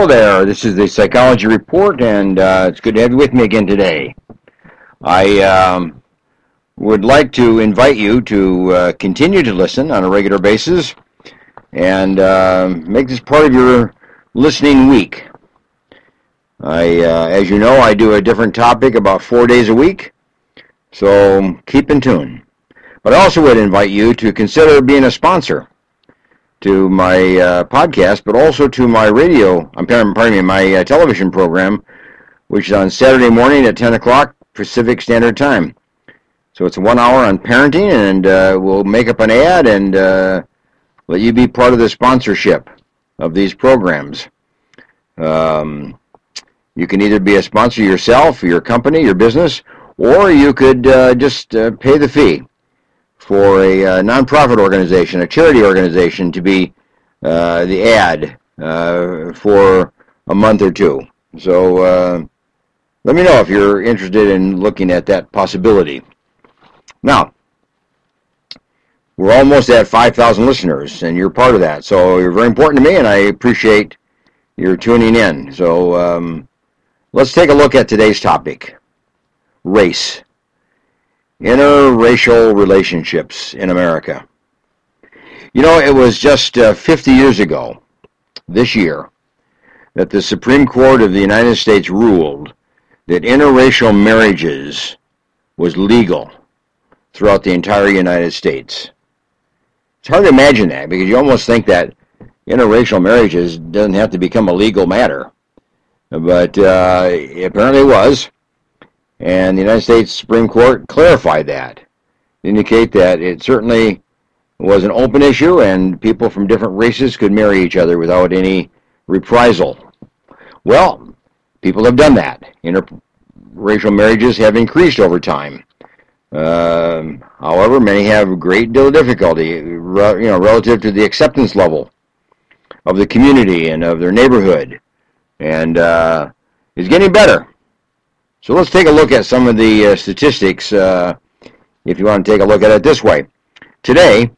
Hello there, this is the Psychology Report, and uh, it's good to have you with me again today. I um, would like to invite you to uh, continue to listen on a regular basis and uh, make this part of your listening week. I, uh, as you know, I do a different topic about four days a week, so keep in tune. But I also would invite you to consider being a sponsor to my uh, podcast, but also to my radio, I'm pardon me, my uh, television program, which is on Saturday morning at 10 o'clock Pacific Standard Time. So it's one hour on parenting, and uh, we'll make up an ad and uh, let you be part of the sponsorship of these programs. Um, you can either be a sponsor yourself, your company, your business, or you could uh, just uh, pay the fee for a uh, nonprofit organization, a charity organization, to be uh, the ad uh, for a month or two. So uh, let me know if you're interested in looking at that possibility. Now, we're almost at 5,000 listeners, and you're part of that. So you're very important to me, and I appreciate your tuning in. So um, let's take a look at today's topic race interracial relationships in America. You know, it was just uh, 50 years ago, this year, that the Supreme Court of the United States ruled that interracial marriages was legal throughout the entire United States. It's hard to imagine that because you almost think that interracial marriages doesn't have to become a legal matter. But uh, apparently it was. And the United States Supreme Court clarified that, indicate that it certainly was an open issue and people from different races could marry each other without any reprisal. Well, people have done that. Interracial marriages have increased over time. Uh, however, many have a great deal of difficulty, you know, relative to the acceptance level of the community and of their neighborhood, and uh, it's getting better. So let's take a look at some of the uh, statistics, uh, if you want to take a look at it this way. Today,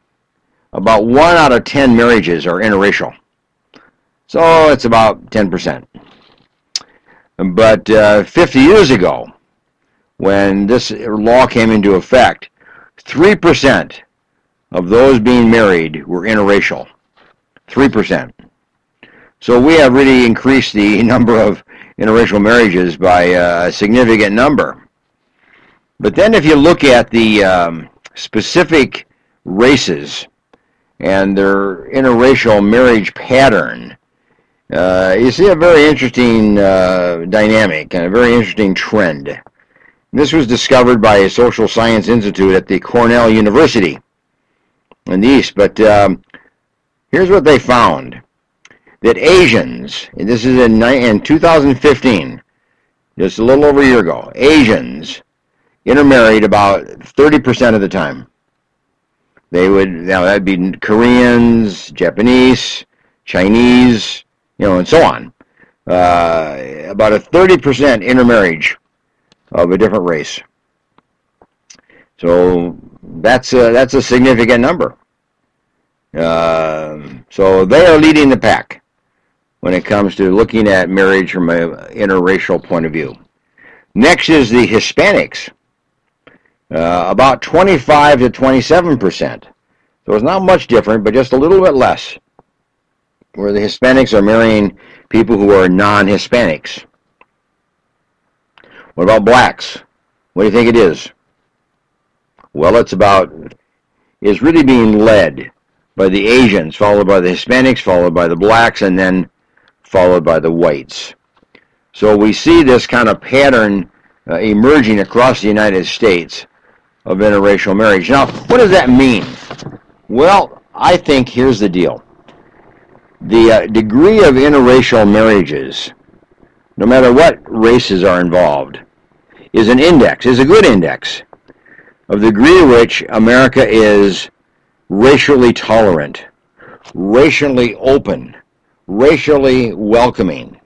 about 1 out of 10 marriages are interracial. So it's about 10%. But uh, 50 years ago, when this law came into effect, 3% of those being married were interracial. 3%. So we have really increased the number of interracial marriages by a significant number. But then if you look at the um, specific races and their interracial marriage pattern, uh, you see a very interesting uh, dynamic and a very interesting trend. This was discovered by a social science institute at the Cornell University in the East. But um, here's what they found that Asians, and this is in, in 2015, just a little over a year ago, Asians intermarried about 30% of the time. They would, now that'd be Koreans, Japanese, Chinese, you know, and so on. Uh, about a 30% intermarriage of a different race. So that's a, that's a significant number. Uh, so they are leading the pack when it comes to looking at marriage from an interracial point of view. Next is the Hispanics, uh, about 25 to 27 percent. So it's not much different, but just a little bit less, where the Hispanics are marrying people who are non-Hispanics. What about blacks? What do you think it is? Well, it's about, is really being led by the Asians, followed by the Hispanics, followed by the blacks, and then followed by the whites. So we see this kind of pattern uh, emerging across the United States of interracial marriage. Now, what does that mean? Well, I think here's the deal. The uh, degree of interracial marriages, no matter what races are involved, is an index, is a good index of the degree to which America is racially tolerant, racially open, racially welcoming.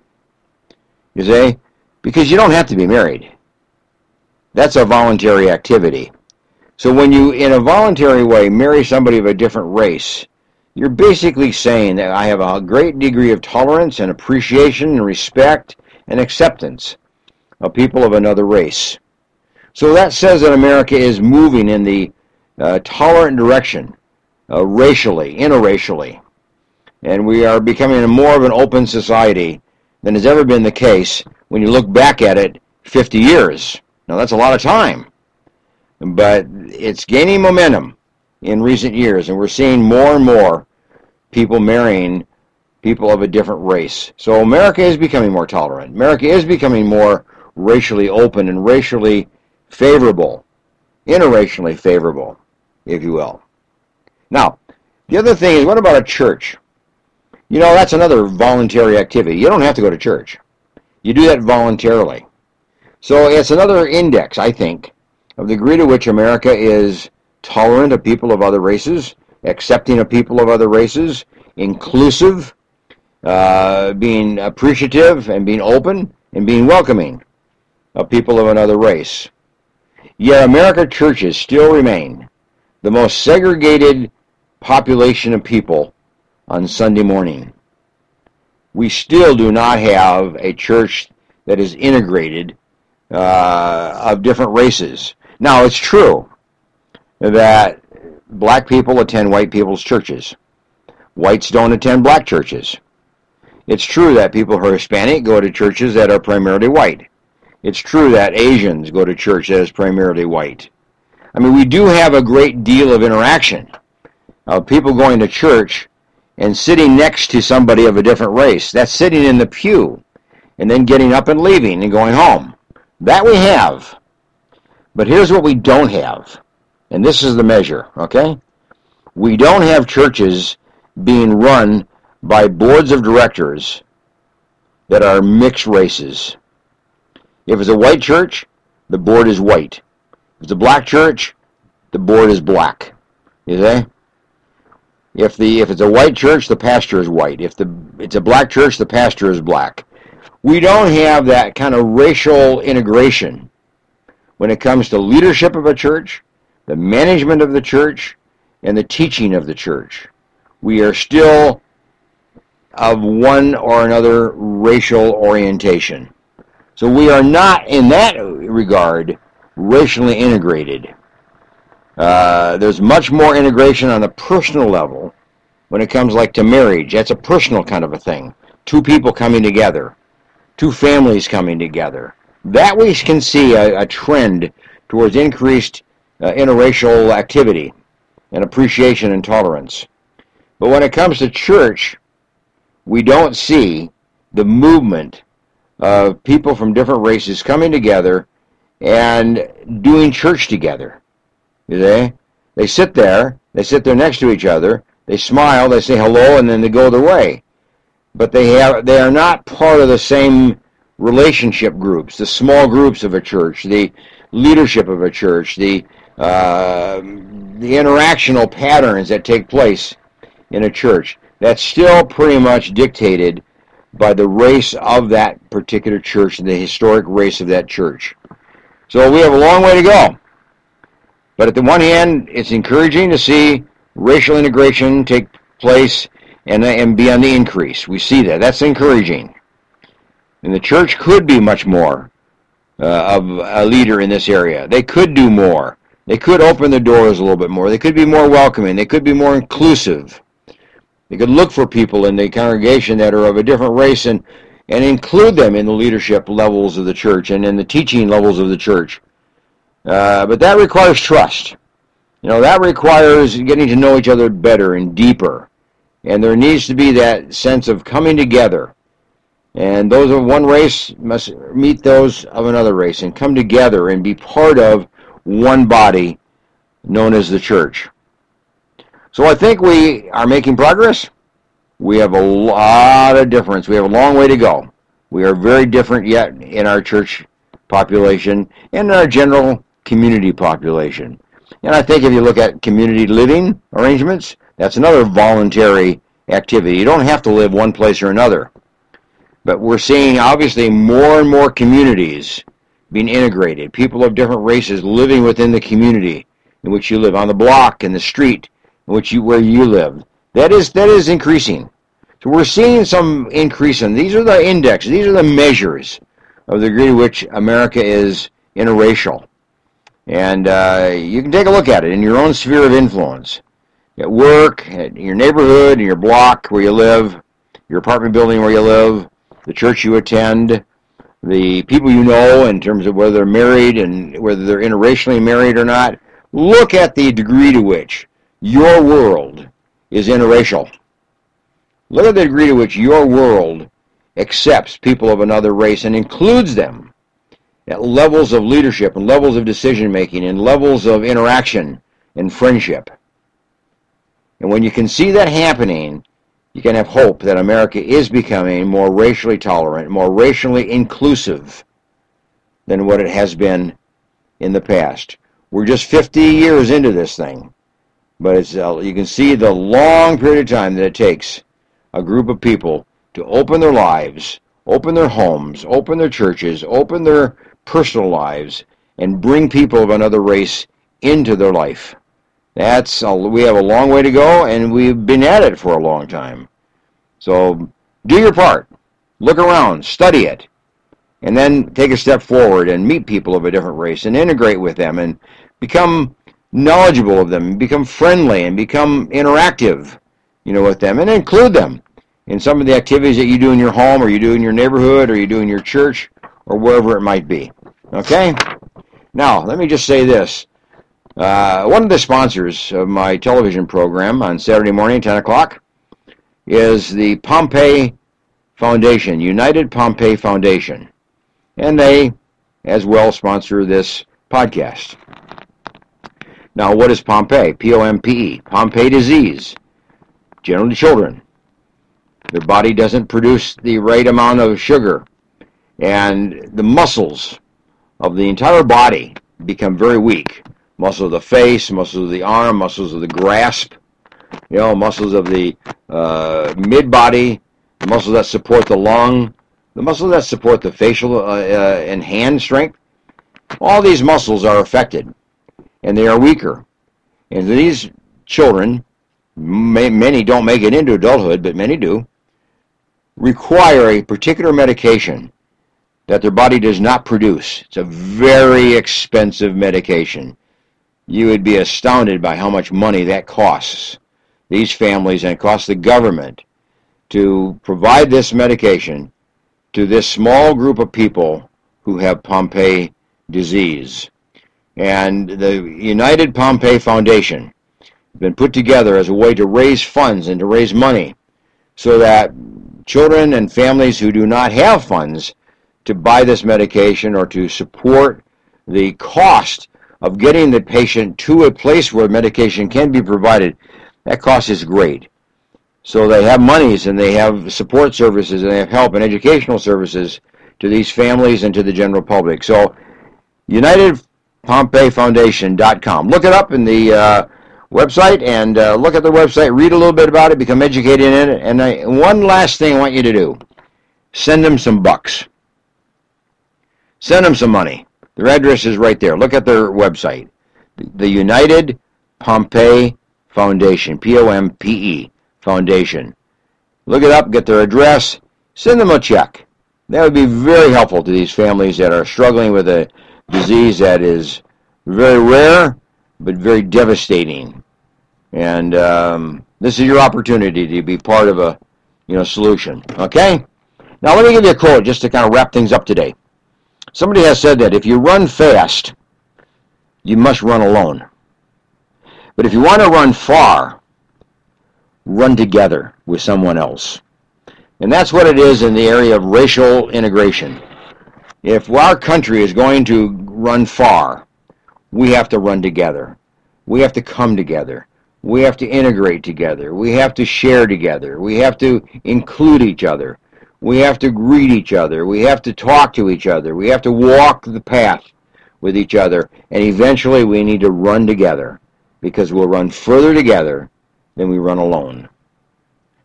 You see? Because you don't have to be married. That's a voluntary activity. So when you, in a voluntary way, marry somebody of a different race, you're basically saying that I have a great degree of tolerance and appreciation and respect and acceptance of people of another race. So that says that America is moving in the uh, tolerant direction, uh, racially, interracially. And we are becoming more of an open society than has ever been the case when you look back at it 50 years. Now, that's a lot of time. But it's gaining momentum in recent years, and we're seeing more and more people marrying people of a different race. So America is becoming more tolerant. America is becoming more racially open and racially favorable, interracially favorable, if you will. Now, the other thing is, what about a church? You know, that's another voluntary activity. You don't have to go to church. You do that voluntarily. So it's another index, I think, of the degree to which America is tolerant of people of other races, accepting of people of other races, inclusive, uh, being appreciative and being open and being welcoming of people of another race. Yet American churches still remain the most segregated population of people on Sunday morning. We still do not have a church that is integrated uh, of different races. Now, it's true that black people attend white people's churches. Whites don't attend black churches. It's true that people who are Hispanic go to churches that are primarily white. It's true that Asians go to church that is primarily white. I mean, we do have a great deal of interaction of people going to church and sitting next to somebody of a different race. That's sitting in the pew and then getting up and leaving and going home. That we have. But here's what we don't have. And this is the measure, okay? We don't have churches being run by boards of directors that are mixed races. If it's a white church, the board is white. If it's a black church, the board is black. You see? If the if it's a white church, the pastor is white. If the it's a black church, the pastor is black. We don't have that kind of racial integration when it comes to leadership of a church, the management of the church, and the teaching of the church. We are still of one or another racial orientation. So we are not, in that regard, racially integrated. Uh, there's much more integration on the personal level when it comes like to marriage. That's a personal kind of a thing. Two people coming together, two families coming together. That we can see a, a trend towards increased uh, interracial activity and appreciation and tolerance. But when it comes to church, we don't see the movement of people from different races coming together and doing church together. They they sit there, they sit there next to each other, they smile, they say hello, and then they go their way. But they have they are not part of the same relationship groups, the small groups of a church, the leadership of a church, the uh, the interactional patterns that take place in a church. That's still pretty much dictated by the race of that particular church and the historic race of that church. So we have a long way to go. But at the one hand, it's encouraging to see racial integration take place and, and be on the increase. We see that. That's encouraging. And the church could be much more uh, of a leader in this area. They could do more. They could open the doors a little bit more. They could be more welcoming. They could be more inclusive. They could look for people in the congregation that are of a different race and, and include them in the leadership levels of the church and in the teaching levels of the church. Uh, but that requires trust. You know, that requires getting to know each other better and deeper. And there needs to be that sense of coming together. And those of one race must meet those of another race and come together and be part of one body known as the church. So I think we are making progress. We have a lot of difference. We have a long way to go. We are very different yet in our church population and in our general community population. And I think if you look at community living arrangements, that's another voluntary activity. You don't have to live one place or another. But we're seeing obviously more and more communities being integrated, people of different races living within the community in which you live, on the block, in the street in which you where you live. That is that is increasing. So we're seeing some increase in these are the indexes, these are the measures of the degree to which America is interracial. And uh, you can take a look at it in your own sphere of influence. At work, at your neighborhood, in your block where you live, your apartment building where you live, the church you attend, the people you know in terms of whether they're married and whether they're interracially married or not. Look at the degree to which your world is interracial. Look at the degree to which your world accepts people of another race and includes them levels of leadership and levels of decision making and levels of interaction and friendship. And when you can see that happening, you can have hope that America is becoming more racially tolerant, more racially inclusive than what it has been in the past. We're just 50 years into this thing, but it's, uh, you can see the long period of time that it takes a group of people to open their lives, open their homes, open their churches, open their personal lives, and bring people of another race into their life. That's a, we have a long way to go, and we've been at it for a long time. So do your part. Look around, study it, and then take a step forward and meet people of a different race and integrate with them and become knowledgeable of them, become friendly, and become interactive, you know, with them, and include them in some of the activities that you do in your home, or you do in your neighborhood, or you do in your church, or wherever it might be. Okay. Now, let me just say this. Uh, one of the sponsors of my television program on Saturday morning, 10 o'clock, is the Pompe Foundation, United Pompe Foundation. And they, as well, sponsor this podcast. Now, what is Pompe? P-O-M-P-E. Pompe disease. Generally children. Their body doesn't produce the right amount of sugar. And the muscles of the entire body become very weak. Muscles of the face, muscles of the arm, muscles of the grasp, you know, muscles of the uh, mid body, the muscles that support the lung, the muscles that support the facial uh, uh, and hand strength. All these muscles are affected, and they are weaker. And these children, may, many don't make it into adulthood, but many do, require a particular medication that their body does not produce. It's a very expensive medication. You would be astounded by how much money that costs these families and costs the government to provide this medication to this small group of people who have Pompe disease. And the United Pompe Foundation has been put together as a way to raise funds and to raise money so that children and families who do not have funds to buy this medication or to support the cost of getting the patient to a place where medication can be provided, that cost is great. So they have monies and they have support services and they have help and educational services to these families and to the general public. So UnitedPompeFoundation.com. Look it up in the uh, website and uh, look at the website, read a little bit about it, become educated in it. And I, one last thing I want you to do send them some bucks. Send them some money. Their address is right there. Look at their website. The United Pompe Foundation, P-O-M-P-E Foundation. Look it up, get their address, send them a check. That would be very helpful to these families that are struggling with a disease that is very rare but very devastating. And um, this is your opportunity to be part of a you know solution. Okay. Now let me give you a quote just to kind of wrap things up today. Somebody has said that if you run fast, you must run alone. But if you want to run far, run together with someone else. And that's what it is in the area of racial integration. If our country is going to run far, we have to run together. We have to come together. We have to integrate together. We have to share together. We have to include each other. We have to greet each other. We have to talk to each other. We have to walk the path with each other. And eventually we need to run together because we'll run further together than we run alone.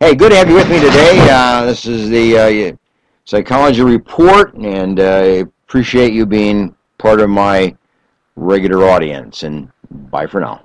Hey, good to have you with me today. Uh, this is the uh, Psychology Report, and uh, I appreciate you being part of my regular audience. And bye for now.